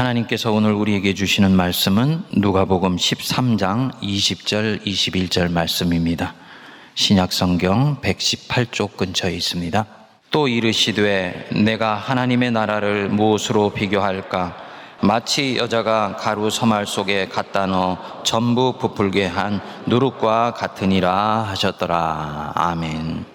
하나님께서 오늘 우리에게 주시는 말씀은 누가복음 13장 20절 21절 말씀입니다. 신약 성경 118쪽 근처에 있습니다. 또 이르시되 내가 하나님의 나라를 무엇으로 비교할까 마치 여자가 가루 서말 속에 갖다 넣어 전부 부풀게 한 누룩과 같으니라 하셨더라. 아멘.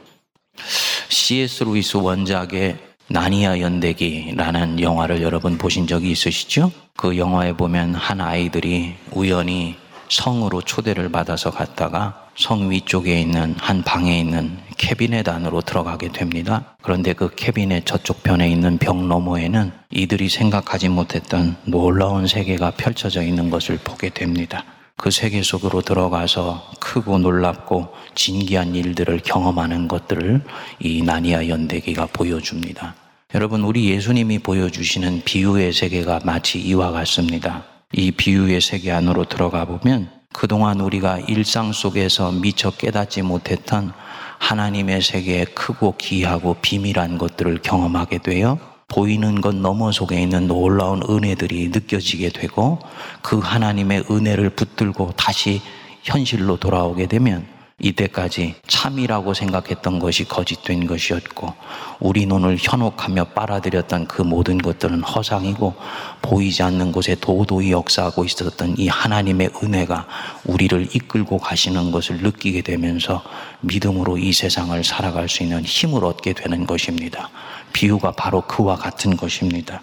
C.S. 루이스 원작의 나니아 연대기라는 영화를 여러분 보신 적이 있으시죠? 그 영화에 보면 한 아이들이 우연히 성으로 초대를 받아서 갔다가 성 위쪽에 있는 한 방에 있는 캐비넷 안으로 들어가게 됩니다. 그런데 그 캐비넷 저쪽 편에 있는 벽 너머에는 이들이 생각하지 못했던 놀라운 세계가 펼쳐져 있는 것을 보게 됩니다. 그 세계 속으로 들어가서 크고 놀랍고 진기한 일들을 경험하는 것들을 이 나니아 연대기가 보여줍니다. 여러분, 우리 예수님이 보여주시는 비유의 세계가 마치 이와 같습니다. 이 비유의 세계 안으로 들어가 보면 그동안 우리가 일상 속에서 미처 깨닫지 못했던 하나님의 세계의 크고 귀하고 비밀한 것들을 경험하게 되어 보이는 것 너머 속에 있는 놀라운 은혜들이 느껴지게 되고 그 하나님의 은혜를 붙들고 다시 현실로 돌아오게 되면 이때까지 참이라고 생각했던 것이 거짓된 것이었고 우리 눈을 현혹하며 빨아들였던 그 모든 것들은 허상이고 보이지 않는 곳에 도도히 역사하고 있었던 이 하나님의 은혜가 우리를 이끌고 가시는 것을 느끼게 되면서 믿음으로 이 세상을 살아갈 수 있는 힘을 얻게 되는 것입니다. 비유가 바로 그와 같은 것입니다.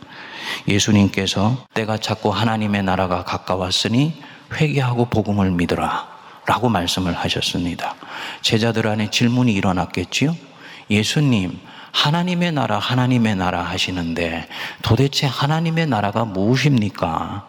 예수님께서 때가 자꾸 하나님의 나라가 가까웠으니 회개하고 복음을 믿으라. 라고 말씀을 하셨습니다. 제자들 안에 질문이 일어났겠지요? 예수님, 하나님의 나라, 하나님의 나라 하시는데 도대체 하나님의 나라가 무엇입니까?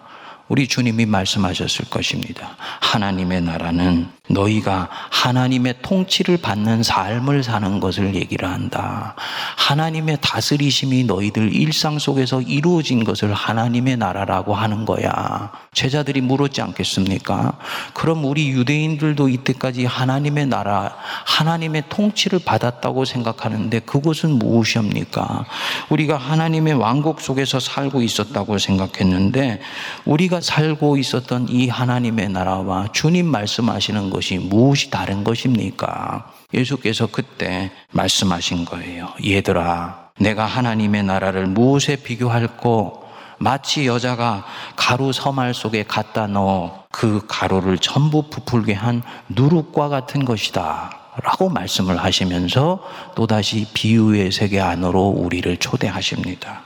우리 주님이 말씀하셨을 것입니다. 하나님의 나라는 너희가 하나님의 통치를 받는 삶을 사는 것을 얘기를 한다. 하나님의 다스리심이 너희들 일상 속에서 이루어진 것을 하나님의 나라라고 하는 거야. 제자들이 물었지 않겠습니까? 그럼 우리 유대인들도 이때까지 하나님의 나라, 하나님의 통치를 받았다고 생각하는데 그것은 무엇이옵니까? 우리가 하나님의 왕국 속에서 살고 있었다고 생각했는데 우리가 살고 있었던 이 하나님의 나라와 주님 말씀하시는 것이 무엇이 다른 것입니까? 예수께서 그때 말씀하신 거예요. 얘들아, 내가 하나님의 나라를 무엇에 비교할고 마치 여자가 가루 서말 속에 갖다 넣어 그 가루를 전부 부풀게 한 누룩과 같은 것이다. 라고 말씀을 하시면서 또다시 비유의 세계 안으로 우리를 초대하십니다.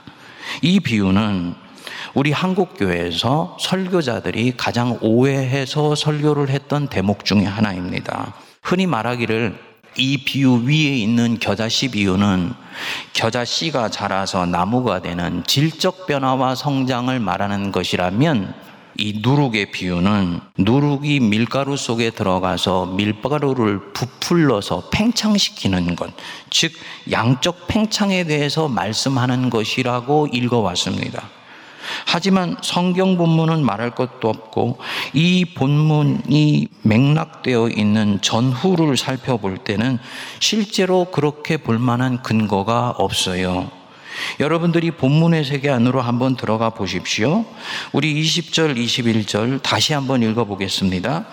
이 비유는 우리 한국 교회에서 설교자들이 가장 오해해서 설교를 했던 대목 중의 하나입니다. 흔히 말하기를 이 비유 위에 있는 겨자 씨 비유는 겨자 씨가 자라서 나무가 되는 질적 변화와 성장을 말하는 것이라면 이 누룩의 비유는 누룩이 밀가루 속에 들어가서 밀가루를 부풀러서 팽창시키는 것, 즉 양적 팽창에 대해서 말씀하는 것이라고 읽어왔습니다. 하지만 성경 본문은 말할 것도 없고 이 본문이 맥락되어 있는 전후를 살펴볼 때는 실제로 그렇게 볼 만한 근거가 없어요. 여러분들이 본문의 세계 안으로 한번 들어가 보십시오. 우리 20절, 21절 다시 한번 읽어보겠습니다.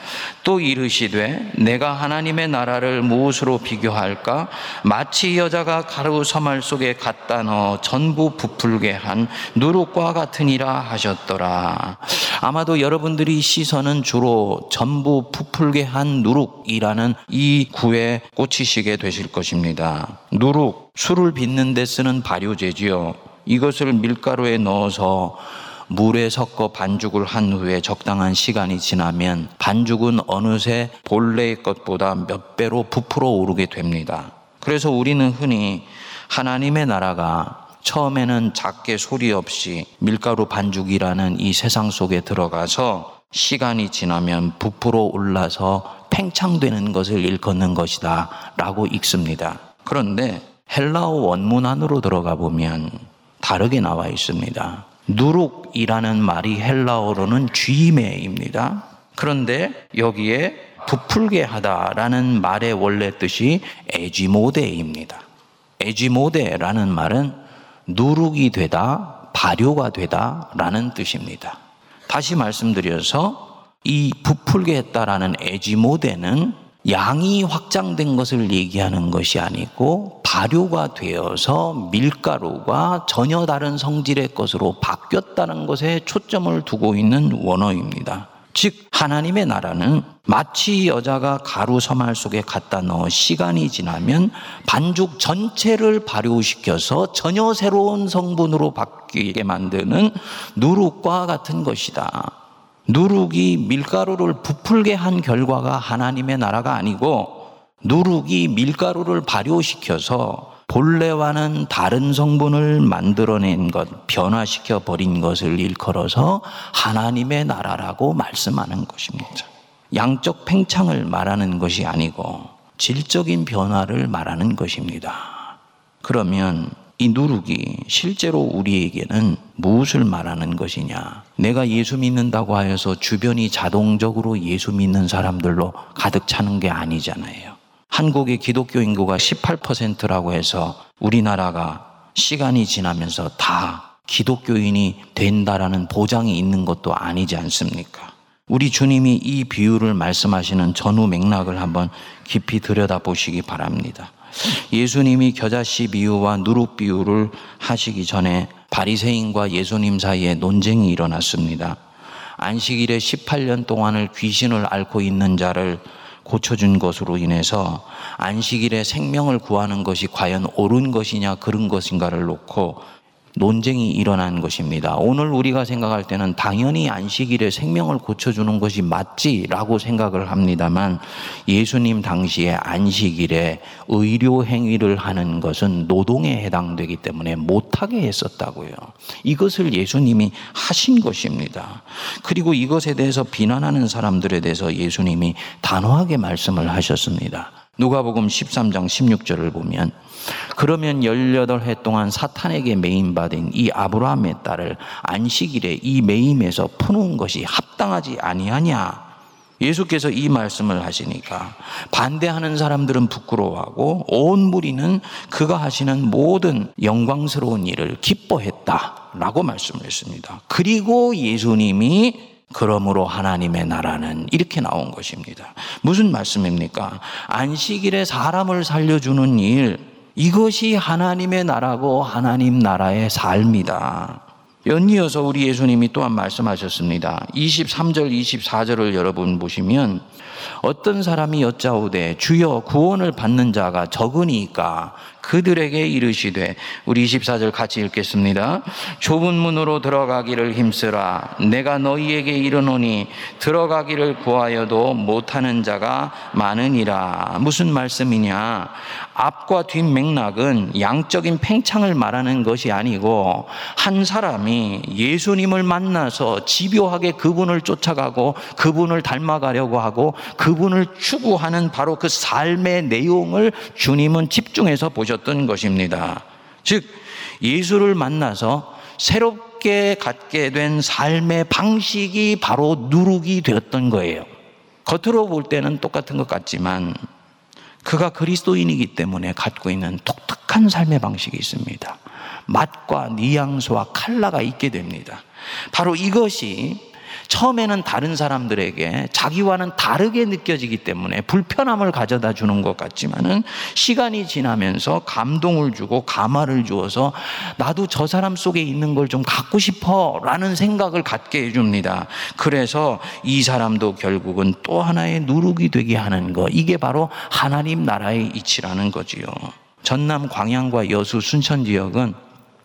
또 이르시되 내가 하나님의 나라를 무엇으로 비교할까? 마치 여자가 가루 서말 속에 갖다 넣어 전부 부풀게 한 누룩과 같으니라 하셨더라. 아마도 여러분들이 시선은 주로 전부 부풀게 한 누룩이라는 이 구에 꽂히시게 되실 것입니다. 누룩 술을 빚는 데 쓰는 발효제지요. 이것을 밀가루에 넣어서 물에 섞어 반죽을 한 후에 적당한 시간이 지나면 반죽은 어느새 본래의 것보다 몇 배로 부풀어 오르게 됩니다. 그래서 우리는 흔히 하나님의 나라가 처음에는 작게 소리 없이 밀가루 반죽이라는 이 세상 속에 들어가서 시간이 지나면 부풀어 올라서 팽창되는 것을 일컫는 것이다 라고 읽습니다. 그런데 헬라어 원문 안으로 들어가 보면 다르게 나와 있습니다. 누룩이라는 말이 헬라어로는 쥐매입니다. 그런데 여기에 부풀게 하다라는 말의 원래 뜻이 에지모데입니다. 에지모데라는 말은 누룩이 되다, 발효가 되다라는 뜻입니다. 다시 말씀드려서 이 부풀게 했다라는 에지모데는 양이 확장된 것을 얘기하는 것이 아니고 발효가 되어서 밀가루가 전혀 다른 성질의 것으로 바뀌었다는 것에 초점을 두고 있는 원어입니다. 즉 하나님의 나라는 마치 여자가 가루 서말 속에 갖다 넣어 시간이 지나면 반죽 전체를 발효시켜서 전혀 새로운 성분으로 바뀌게 만드는 누룩과 같은 것이다. 누룩이 밀가루를 부풀게 한 결과가 하나님의 나라가 아니고 누룩이 밀가루를 발효시켜서 본래와는 다른 성분을 만들어낸 것, 변화시켜 버린 것을 일컬어서 하나님의 나라라고 말씀하는 것입니다. 양적 팽창을 말하는 것이 아니고 질적인 변화를 말하는 것입니다. 그러면 이 누룩이 실제로 우리에게는 무엇을 말하는 것이냐? 내가 예수 믿는다고 하여서 주변이 자동적으로 예수 믿는 사람들로 가득 차는 게 아니잖아요. 한국의 기독교 인구가 18%라고 해서 우리나라가 시간이 지나면서 다 기독교인이 된다라는 보장이 있는 것도 아니지 않습니까? 우리 주님이 이 비유를 말씀하시는 전후 맥락을 한번 깊이 들여다보시기 바랍니다. 예수님이 겨자씨 비유와 누룩 비유를 하시기 전에 바리새인과 예수님 사이에 논쟁이 일어났습니다. 안식일에 18년 동안을 귀신을 앓고 있는 자를 고쳐준 것으로 인해서 안식일에 생명을 구하는 것이 과연 옳은 것이냐 그런 것인가를 놓고 논쟁이 일어난 것입니다. 오늘 우리가 생각할 때는 당연히 안식일에 생명을 고쳐주는 것이 맞지라고 생각을 합니다만 예수님 당시에 안식일에 의료 행위를 하는 것은 노동에 해당되기 때문에 못하게 했었다고요. 이것을 예수님이 하신 것입니다. 그리고 이것에 대해서 비난하는 사람들에 대해서 예수님이 단호하게 말씀을 하셨습니다. 누가복음 13장 16절을 보면 그러면 18해 동안 사탄에게 매임받은 이 아브라함의 딸을 안식일에 이 매임에서 푸는 것이 합당하지 아니하냐? 예수께서 이 말씀을 하시니까 반대하는 사람들은 부끄러워하고 온 무리는 그가 하시는 모든 영광스러운 일을 기뻐했다라고 말씀을 했습니다. 그리고 예수님이 그러므로 하나님의 나라는 이렇게 나온 것입니다. 무슨 말씀입니까? 안식일에 사람을 살려주는 일, 이것이 하나님의 나라고 하나님 나라의 삶이다. 연이어서 우리 예수님이 또한 말씀하셨습니다. 23절, 24절을 여러분 보시면 어떤 사람이 여짜오되 주여 구원을 받는 자가 적으니까 그들에게 이르시되 우리 24절 같이 읽겠습니다. 좁은 문으로 들어가기를 힘쓰라 내가 너희에게 이르노니 들어가기를 구하여도 못하는 자가 많으니라. 무슨 말씀이냐? 앞과 뒷 맥락은 양적인 팽창을 말하는 것이 아니고 한 사람이 예수님을 만나서 집요하게 그분을 쫓아가고 그분을 닮아가려고 하고 그분을 추구하는 바로 그 삶의 내용을 주님은 집중해서 보셨 던 것입니다. 즉, 예수를 만나서 새롭게 갖게 된 삶의 방식이 바로 누룩이 되었던 거예요. 겉으로 볼 때는 똑같은 것 같지만 그가 그리스도인이기 때문에 갖고 있는 독특한 삶의 방식이 있습니다. 맛과 뉘앙스와 칼라가 있게 됩니다. 바로 이것이 처음에는 다른 사람들에게 자기와는 다르게 느껴지기 때문에 불편함을 가져다 주는 것 같지만은 시간이 지나면서 감동을 주고 감화를 주어서 나도 저 사람 속에 있는 걸 좀 갖고 싶어 라는 생각을 갖게 해줍니다. 그래서 이 사람도 결국은 또 하나의 누룩이 되게 하는 것. 이게 바로 하나님 나라의 이치라는 거지요. 전남 광양과 여수 순천 지역은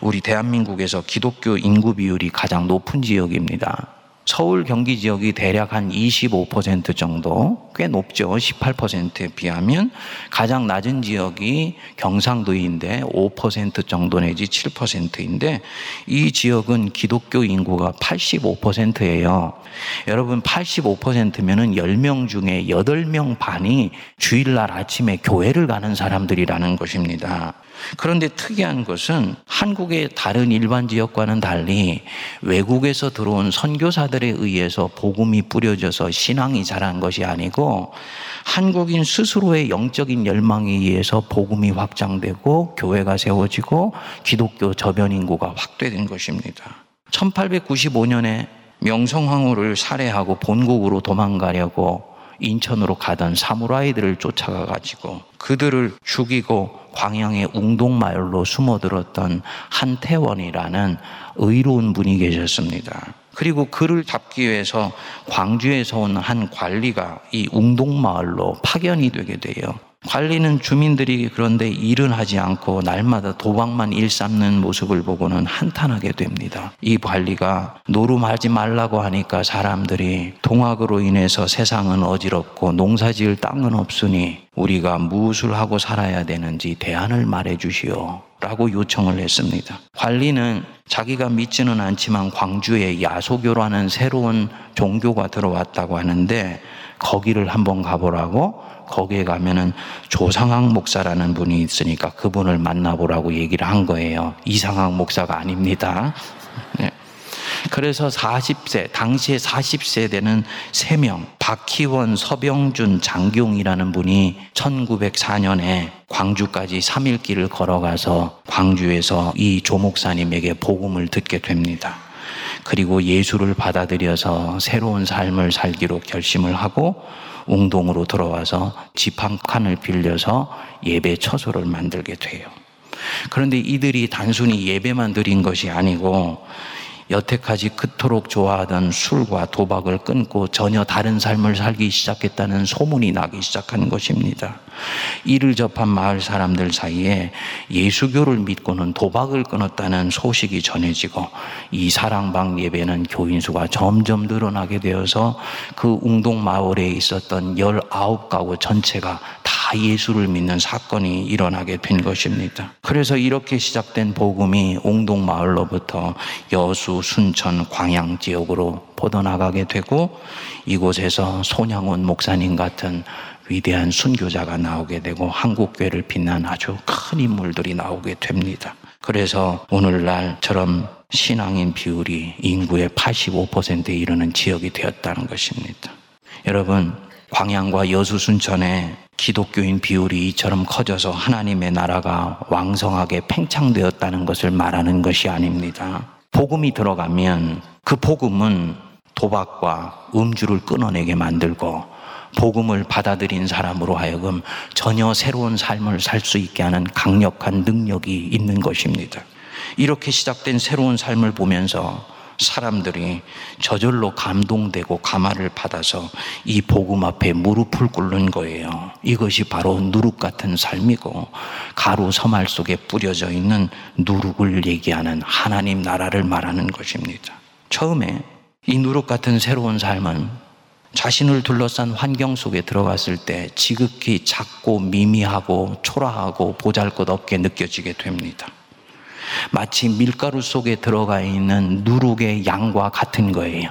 우리 대한민국에서 기독교 인구 비율이 가장 높은 지역입니다. 서울 경기 지역이 대략 한 25% 정도 꽤 높죠. 18%에 비하면 가장 낮은 지역이 경상도인데 5% 정도 내지 7%인데 이 지역은 기독교 인구가 85%예요. 여러분 85%면은 10명 중에 8명 반이 주일날 아침에 교회를 가는 사람들이라는 것입니다. 그런데 특이한 것은 한국의 다른 일반 지역과는 달리 외국에서 들어온 선교사들 사람들에 의해서 복음이 뿌려져서 신앙이 자란 것이 아니고 한국인 스스로의 영적인 열망에 의해서 복음이 확장되고 교회가 세워지고 기독교 저변 인구가 확대된 것입니다. 1895년에 명성황후를 살해하고 본국으로 도망가려고 인천으로 가던 사무라이들을 쫓아가 가지고 그들을 죽이고 광양의 웅동마을로 숨어들었던 한태원이라는 의로운 분이 계셨습니다. 그리고 그를 잡기 위해서 광주에서 온 한 관리가 이 웅동마을로 파견이 되게 돼요. 관리는 주민들이 그런데 일은 하지 않고 날마다 도박만 일삼는 모습을 보고는 한탄하게 됩니다. 이 관리가 노름하지 말라고 하니까 사람들이 동학으로 인해서 세상은 어지럽고 농사 지을 땅은 없으니 우리가 무엇을 하고 살아야 되는지 대안을 말해 주시오. 라고 요청을 했습니다. 관리는 자기가 믿지는 않지만 광주에 야소교라는 새로운 종교가 들어왔다고 하는데 거기를 한번 가보라고 거기에 가면은 조상학 목사라는 분이 있으니까 그분을 만나보라고 얘기를 한 거예요. 이상학 목사가 아닙니다. 네. 그래서 40세, 당시에 40세 되는 3명, 박희원, 서병준, 장경이라는 분이 1904년에 광주까지 3일 길을 걸어가서 광주에서 이 조목사님에게 복음을 듣게 됩니다. 그리고 예수를 받아들여서 새로운 삶을 살기로 결심을 하고 웅동으로 들어와서 집 한 칸을 빌려서 예배 처소를 만들게 돼요. 그런데 이들이 단순히 예배만 드린 것이 아니고 여태까지 그토록 좋아하던 술과 도박을 끊고 전혀 다른 삶을 살기 시작했다는 소문이 나기 시작한 것입니다. 이를 접한 마을 사람들 사이에 예수교를 믿고는 도박을 끊었다는 소식이 전해지고 이 사랑방 예배는 교인 수가 점점 늘어나게 되어서 그 웅동 마을에 있었던 19가구 전체가 다 예수를 믿는 사건이 일어나게 된 것입니다. 그래서 이렇게 시작된 복음이 웅동 마을로부터 여수, 순천, 광양 지역으로 뻗어나가게 되고 이곳에서 손양원 목사님 같은 위대한 순교자가 나오게 되고 한국교회를 빛난 아주 큰 인물들이 나오게 됩니다. 그래서 오늘날처럼 신앙인 비율이 인구의 85%에 이르는 지역이 되었다는 것입니다. 여러분, 광양과 여수 순천에 기독교인 비율이 이처럼 커져서 하나님의 나라가 왕성하게 팽창되었다는 것을 말하는 것이 아닙니다. 복음이 들어가면 그 복음은 도박과 음주를 끊어내게 만들고 복음을 받아들인 사람으로 하여금 전혀 새로운 삶을 살 수 있게 하는 강력한 능력이 있는 것입니다. 이렇게 시작된 새로운 삶을 보면서 사람들이 저절로 감동되고 감화를 받아서 이 복음 앞에 무릎을 꿇는 거예요. 이것이 바로 누룩 같은 삶이고 가루 서말 속에 뿌려져 있는 누룩을 얘기하는 하나님 나라를 말하는 것입니다. 처음에 이 누룩 같은 새로운 삶은 자신을 둘러싼 환경 속에 들어갔을 때 지극히 작고 미미하고 초라하고 보잘 것 없게 느껴지게 됩니다. 마치 밀가루 속에 들어가 있는 누룩의 양과 같은 거예요.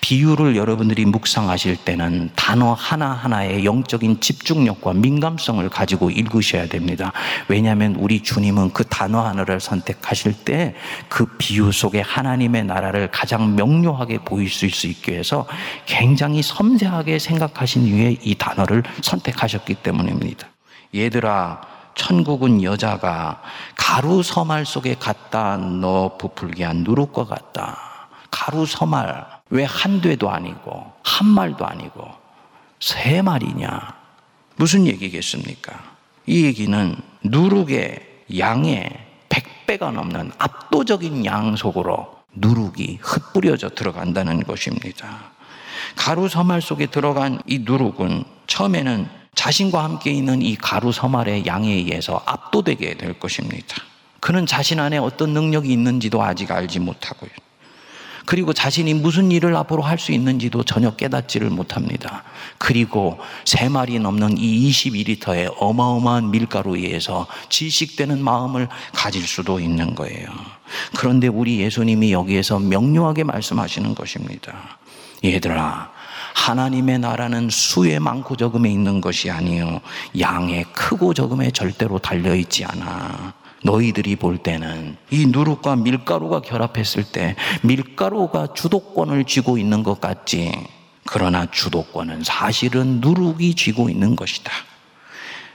비유를 여러분들이 묵상하실 때는 단어 하나하나의 영적인 집중력과 민감성을 가지고 읽으셔야 됩니다. 왜냐하면 우리 주님은 그 단어 하나를 선택하실 때 그 비유 속에 하나님의 나라를 가장 명료하게 보일 수 있게 해서 굉장히 섬세하게 생각하신 이후에 이 단어를 선택하셨기 때문입니다. 얘들아, 천국은 여자가 가루 서말 속에 갖다 넣어 부풀게 한 누룩과 같다. 가루 서말 왜 한 대도 아니고 한 말도 아니고 세 말이냐? 무슨 얘기겠습니까? 이 얘기는 누룩의 양의 100배가 넘는 압도적인 양 속으로 누룩이 흩뿌려져 들어간다는 것입니다. 가루 서말 속에 들어간 이 누룩은 처음에는 자신과 함께 있는 이 가루 서말의 양에 의해서 압도되게 될 것입니다. 그는 자신 안에 어떤 능력이 있는지도 아직 알지 못하고요. 그리고 자신이 무슨 일을 앞으로 할 수 있는지도 전혀 깨닫지를 못합니다. 그리고 세 마리 넘는 이 22리터의 어마어마한 밀가루에 의해서 질식되는 마음을 가질 수도 있는 거예요. 그런데 우리 예수님이 여기에서 명료하게 말씀하시는 것입니다. 얘들아, 하나님의 나라는 수의 많고 적음에 있는 것이 아니요 양의 크고 적음에 절대로 달려 있지 않아. 너희들이 볼 때는 이 누룩과 밀가루가 결합했을 때 밀가루가 주도권을 쥐고 있는 것 같지. 그러나 주도권은 사실은 누룩이 쥐고 있는 것이다.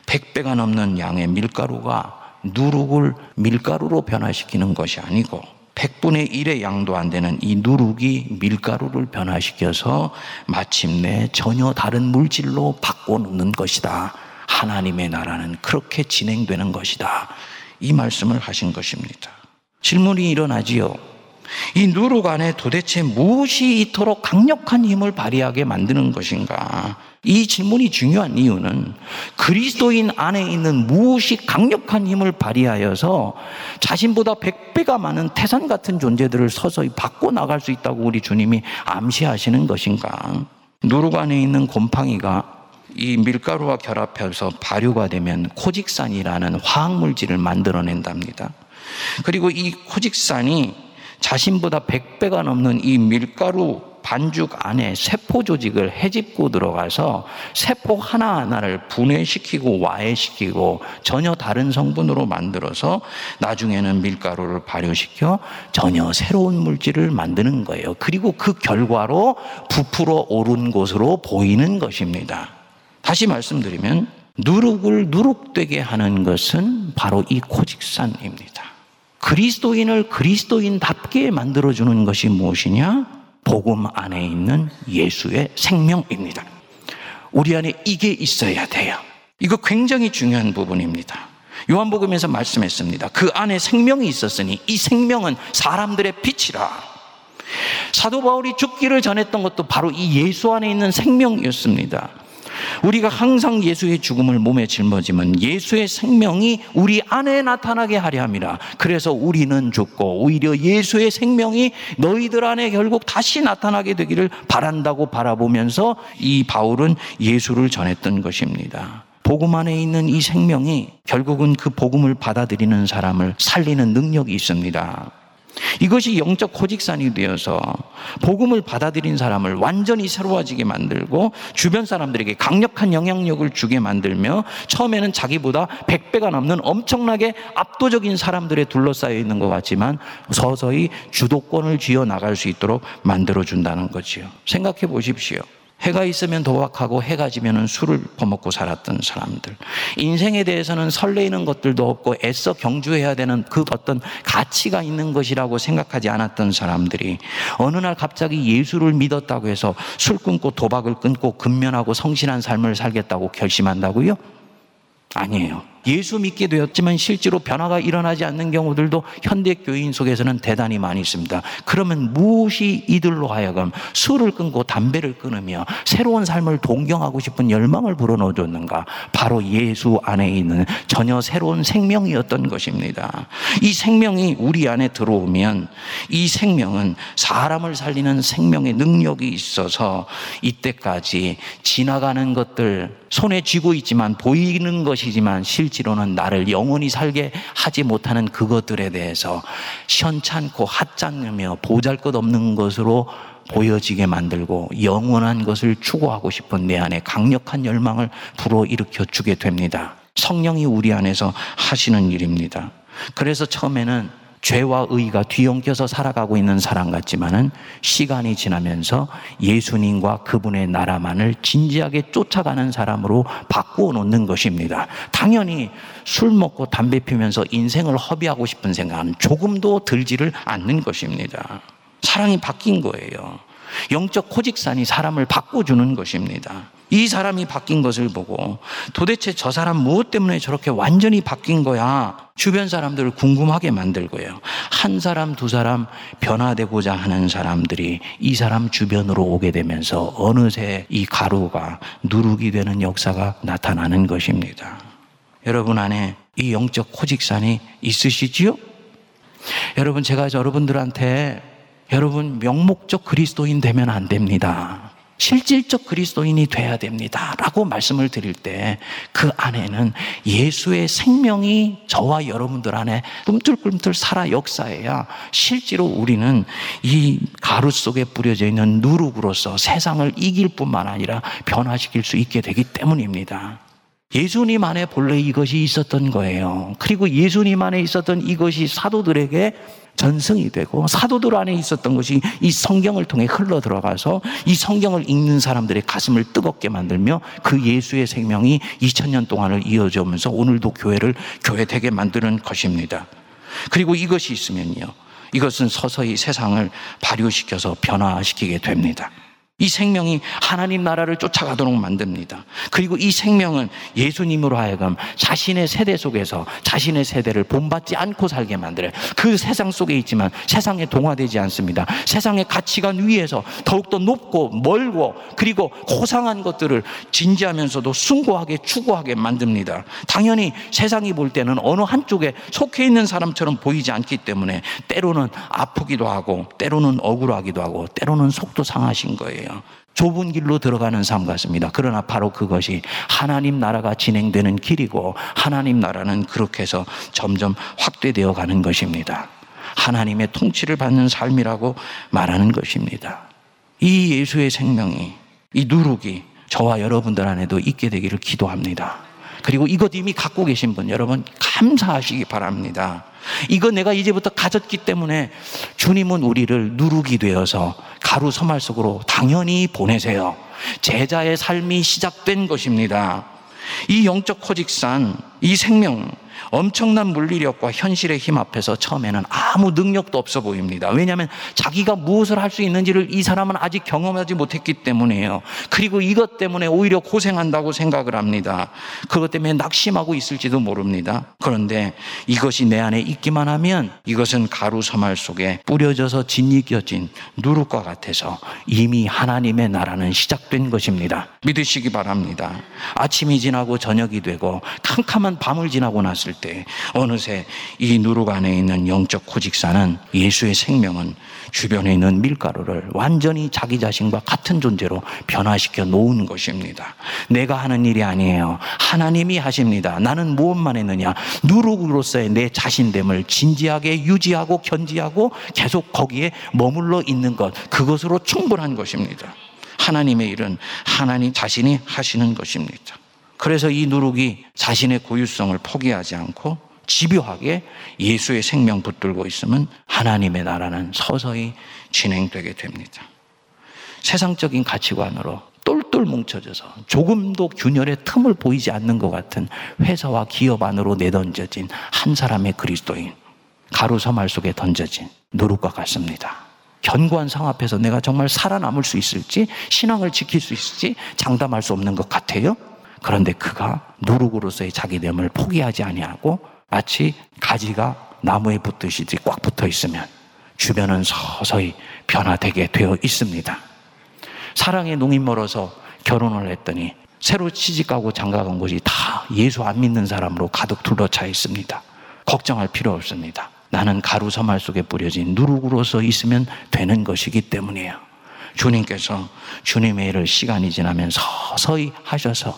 100배가 넘는 양의 밀가루가 누룩을 밀가루로 변화시키는 것이 아니고 100분의 1의 양도 안 되는 이 누룩이 밀가루를 변화시켜서 마침내 전혀 다른 물질로 바꿔놓는 것이다. 하나님의 나라는 그렇게 진행되는 것이다. 이 말씀을 하신 것입니다. 질문이 일어나지요. 이 누룩 안에 도대체 무엇이 이토록 강력한 힘을 발휘하게 만드는 것인가? 이 질문이 중요한 이유는 그리스도인 안에 있는 무엇이 강력한 힘을 발휘하여서 자신보다 백배가 많은 태산 같은 존재들을 서서히 바꿔 나갈 수 있다고 우리 주님이 암시하시는 것인가? 누룩 안에 있는 곰팡이가 이 밀가루와 결합해서 발효가 되면 코직산이라는 화학 물질을 만들어낸답니다. 그리고 이 코직산이 자신보다 100배가 넘는 이 밀가루 반죽 안에 세포 조직을 해집고 들어가서 세포 하나하나를 분해시키고 와해시키고 전혀 다른 성분으로 만들어서 나중에는 밀가루를 발효시켜 전혀 새로운 물질을 만드는 거예요. 그리고 그 결과로 부풀어 오른 곳으로 보이는 것입니다. 다시 말씀드리면 누룩을 누룩되게 하는 것은 바로 이 코직산입니다. 그리스도인을 그리스도인답게 만들어주는 것이 무엇이냐? 복음 안에 있는 예수의 생명입니다. 우리 안에 이게 있어야 돼요. 이거 굉장히 중요한 부분입니다. 요한복음에서 말씀했습니다. 그 안에 생명이 있었으니 이 생명은 사람들의 빛이라. 사도 바울이 죽기를 전했던 것도 바로 이 예수 안에 있는 생명이었습니다. 우리가 항상 예수의 죽음을 몸에 짊어지면 예수의 생명이 우리 안에 나타나게 하려 함이라. 그래서 우리는 죽고 오히려 예수의 생명이 너희들 안에 결국 다시 나타나게 되기를 바란다고 바라보면서 이 바울은 예수를 전했던 것입니다. 복음 안에 있는 이 생명이 결국은 그 복음을 받아들이는 사람을 살리는 능력이 있습니다. 이것이 영적 코직산이 되어서 복음을 받아들인 사람을 완전히 새로워지게 만들고 주변 사람들에게 강력한 영향력을 주게 만들며 처음에는 자기보다 100배가 넘는 엄청나게 압도적인 사람들에 둘러싸여 있는 것 같지만 서서히 주도권을 쥐어 나갈 수 있도록 만들어 준다는 거지요. 생각해 보십시오. 해가 있으면 도박하고 해가 지면은 술을 퍼먹고 살았던 사람들. 인생에 대해서는 설레이는 것들도 없고 애써 경주해야 되는 그 어떤 가치가 있는 것이라고 생각하지 않았던 사람들이 어느 날 갑자기 예수를 믿었다고 해서 술 끊고 도박을 끊고 근면하고 성실한 삶을 살겠다고 결심한다고요? 아니에요. 예수 믿게 되었지만 실제로 변화가 일어나지 않는 경우들도 현대 교인 속에서는 대단히 많이 있습니다. 그러면 무엇이 이들로 하여금 술을 끊고 담배를 끊으며 새로운 삶을 동경하고 싶은 열망을 불어넣어 줬는가? 바로 예수 안에 있는 전혀 새로운 생명이었던 것입니다. 이 생명이 우리 안에 들어오면 이 생명은 사람을 살리는 생명의 능력이 있어서 이때까지 지나가는 것들 손에 쥐고 있지만 보이는 것이지만 실제 로는 나를 영원히 살게 하지 못하는 그것들에 대해서 시원찮고 하찮으며 보잘것 없는 것으로 보여지게 만들고 영원한 것을 추구하고 싶은 내 안에 강력한 열망을 불어일으켜 주게 됩니다. 성령이 우리 안에서 하시는 일입니다. 그래서 처음에는 죄와 의가 뒤엉켜서 살아가고 있는 사람 같지만은 시간이 지나면서 예수님과 그분의 나라만을 진지하게 쫓아가는 사람으로 바꾸어 놓는 것입니다. 당연히 술 먹고 담배 피면서 인생을 허비하고 싶은 생각은 조금도 들지를 않는 것입니다. 사랑이 바뀐 거예요. 영적 코직산이 사람을 바꿔주는 것입니다. 이 사람이 바뀐 것을 보고 도대체 저 사람 무엇 때문에 저렇게 완전히 바뀐 거야? 주변 사람들을 궁금하게 만들고요. 한 사람, 두 사람 변화되고자 하는 사람들이 이 사람 주변으로 오게 되면서 어느새 이 가루가 누룩이 되는 역사가 나타나는 것입니다. 여러분 안에 이 영적 코직산이 있으시지요? 여러분, 제가 여러분들한테 여러분 명목적 그리스도인 되면 안 됩니다. 실질적 그리스도인이 돼야 됩니다. 라고 말씀을 드릴 때 그 안에는 예수의 생명이 저와 여러분들 안에 꿈틀꿈틀 살아 역사해야 실제로 우리는 이 가루 속에 뿌려져 있는 누룩으로서 세상을 이길 뿐만 아니라 변화시킬 수 있게 되기 때문입니다. 예수님 안에 본래 이것이 있었던 거예요. 그리고 예수님 안에 있었던 이것이 사도들에게 전승이 되고 사도들 안에 있었던 것이 이 성경을 통해 흘러 들어가서 이 성경을 읽는 사람들의 가슴을 뜨겁게 만들며 그 예수의 생명이 2000년 동안을 이어져 오면서 오늘도 교회를 교회 되게 만드는 것입니다. 그리고 이것이 있으면요. 이것은 서서히 세상을 발효시켜서 변화시키게 됩니다. 이 생명이 하나님 나라를 쫓아가도록 만듭니다. 그리고 이 생명은 예수님으로 하여금 자신의 세대 속에서 자신의 세대를 본받지 않고 살게 만들어요. 그 세상 속에 있지만 세상에 동화되지 않습니다. 세상의 가치관 위에서 더욱더 높고 멀고 그리고 고상한 것들을 진지하면서도 숭고하게 추구하게 만듭니다. 당연히 세상이 볼 때는 어느 한쪽에 속해 있는 사람처럼 보이지 않기 때문에 때로는 아프기도 하고 때로는 억울하기도 하고 때로는 속도 상하신 거예요. 거예요. 좁은 길로 들어가는 삶 같습니다. 그러나 바로 그것이 하나님 나라가 진행되는 길이고 하나님 나라는 그렇게 해서 점점 확대되어 가는 것입니다. 하나님의 통치를 받는 삶이라고 말하는 것입니다. 이 예수의 생명이, 이 누룩이 저와 여러분들 안에도 있게 되기를 기도합니다. 그리고 이것 이미 갖고 계신 분 여러분 감사하시기 바랍니다. 이거 내가 이제부터 가졌기 때문에 주님은 우리를 누룩이 되어서 가루 서말 속으로 당연히 보내세요. 제자의 삶이 시작된 것입니다. 이 영적 허직산, 이 생명, 엄청난 물리력과 현실의 힘 앞에서 처음에는 아무 능력도 없어 보입니다. 왜냐하면 자기가 무엇을 할 수 있는지를 이 사람은 아직 경험하지 못했기 때문이에요. 그리고 이것 때문에 오히려 고생한다고 생각을 합니다. 그것 때문에 낙심하고 있을지도 모릅니다. 그런데 이것이 내 안에 있기만 하면 이것은 가루 서말 속에 뿌려져서 진이겨진 누룩과 같아서 이미 하나님의 나라는 시작된 것입니다. 믿으시기 바랍니다. 아침이 지나고 저녁이 되고 캄캄한 밤을 지나고 났을 때때 어느새 이 누룩 안에 있는 영적 고직사는 예수의 생명은 주변에 있는 밀가루를 완전히 자기 자신과 같은 존재로 변화시켜 놓은 것입니다. 내가 하는 일이 아니에요. 하나님이 하십니다. 나는 무엇만 했느냐? 누룩으로서의 내 자신됨을 진지하게 유지하고 견지하고 계속 거기에 머물러 있는 것. 그것으로 충분한 것입니다. 하나님의 일은 하나님 자신이 하시는 것입니다. 그래서 이 누룩이 자신의 고유성을 포기하지 않고 집요하게 예수의 생명 붙들고 있으면 하나님의 나라는 서서히 진행되게 됩니다. 세상적인 가치관으로 똘똘 뭉쳐져서 조금도 균열의 틈을 보이지 않는 것 같은 회사와 기업 안으로 내던져진 한 사람의 그리스도인 가루 서말 속에 던져진 누룩과 같습니다. 견고한 상 앞에서 내가 정말 살아남을 수 있을지 신앙을 지킬 수 있을지 장담할 수 없는 것 같아요. 그런데 그가 누룩으로서의 자기 됨을 포기하지 아니하고 마치 가지가 나무에 붙듯이 꽉 붙어 있으면 주변은 서서히 변화되게 되어 있습니다. 사랑의 농이 멀어서 결혼을 했더니 새로 취직하고 장가간 곳이 다 예수 안 믿는 사람으로 가득 둘러차 있습니다. 걱정할 필요 없습니다. 나는 가루 서말 속에 뿌려진 누룩으로서 있으면 되는 것이기 때문이에요. 주님께서 주님의 일을 시간이 지나면 서서히 하셔서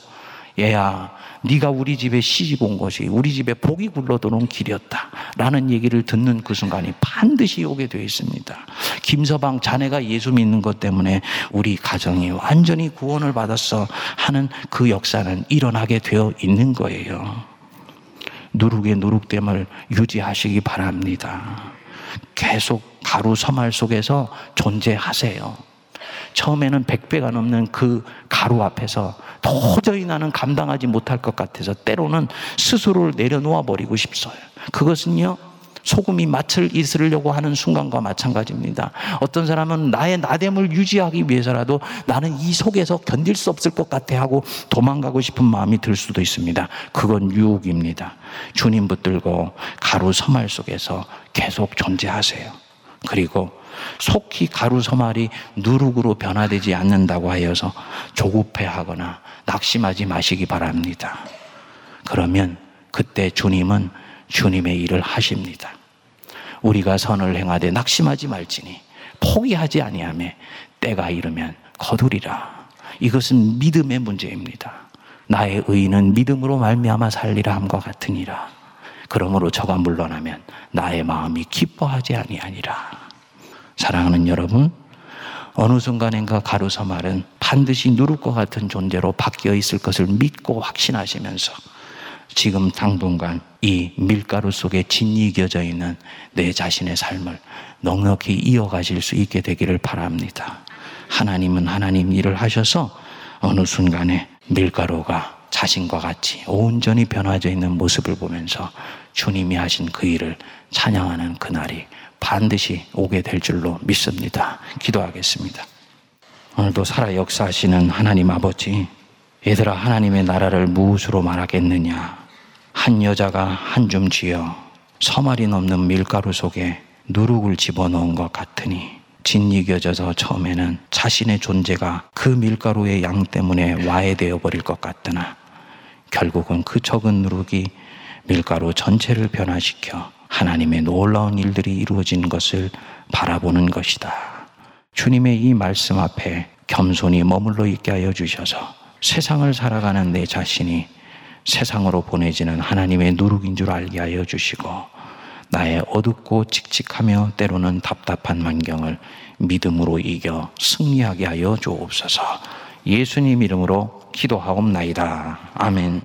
얘야, 네가 우리 집에 시집 온 것이 우리 집에 복이 굴러들어온 길이었다. 라는 얘기를 듣는 그 순간이 반드시 오게 되어 있습니다. 김서방 자네가 예수 믿는 것 때문에 우리 가정이 완전히 구원을 받았어 하는 그 역사는 일어나게 되어 있는 거예요. 누룩의 누룩됨을 유지하시기 바랍니다. 계속 가루 서말 속에서 존재하세요. 처음에는 100배가 넘는 그 가루 앞에서 도저히 나는 감당하지 못할 것 같아서 때로는 스스로를 내려놓아 버리고 싶어요. 그것은요, 소금이 맛을 이으려고 하는 순간과 마찬가지입니다. 어떤 사람은 나의 나됨을 유지하기 위해서라도 나는 이 속에서 견딜 수 없을 것 같아 하고 도망가고 싶은 마음이 들 수도 있습니다. 그건 유혹입니다. 주님 붙들고 가루 서말 속에서 계속 존재하세요. 그리고 속히 가루 서말이 누룩으로 변화되지 않는다고 하여서 조급해 하거나 낙심하지 마시기 바랍니다. 그러면 그때 주님은 주님의 일을 하십니다. 우리가 선을 행하되 낙심하지 말지니 포기하지 아니하며 때가 이르면 거두리라. 이것은 믿음의 문제입니다. 나의 의는 믿음으로 말미암아 살리라 함과 같으니라. 그러므로 저가 물러나면 나의 마음이 기뻐하지 아니하니라. 사랑하는 여러분, 어느 순간인가 가루서 말은 반드시 누를 것 같은 존재로 바뀌어 있을 것을 믿고 확신하시면서 지금 당분간 이 밀가루 속에 짓이겨져 있는 내 자신의 삶을 넉넉히 이어가실 수 있게 되기를 바랍니다. 하나님은 하나님 일을 하셔서 어느 순간에 밀가루가 자신과 같이 온전히 변화져 있는 모습을 보면서 주님이 하신 그 일을 찬양하는 그날이 반드시 오게 될 줄로 믿습니다. 기도하겠습니다. 오늘도 살아 역사하시는 하나님 아버지, 얘들아 하나님의 나라를 무엇으로 말하겠느냐? 한 여자가 한 줌 쥐어 서말이 넘는 밀가루 속에 누룩을 집어넣은 것 같으니 짓이겨져서 처음에는 자신의 존재가 그 밀가루의 양 때문에 와해되어 버릴 것 같으나 결국은 그 적은 누룩이 밀가루 전체를 변화시켜 하나님의 놀라운 일들이 이루어진 것을 바라보는 것이다. 주님의 이 말씀 앞에 겸손히 머물러 있게 하여 주셔서 세상을 살아가는 내 자신이 세상으로 보내지는 하나님의 누룩인 줄 알게 하여 주시고 나의 어둡고 칙칙하며 때로는 답답한 환경을 믿음으로 이겨 승리하게 하여 주옵소서. 예수님 이름으로 기도하옵나이다. 아멘.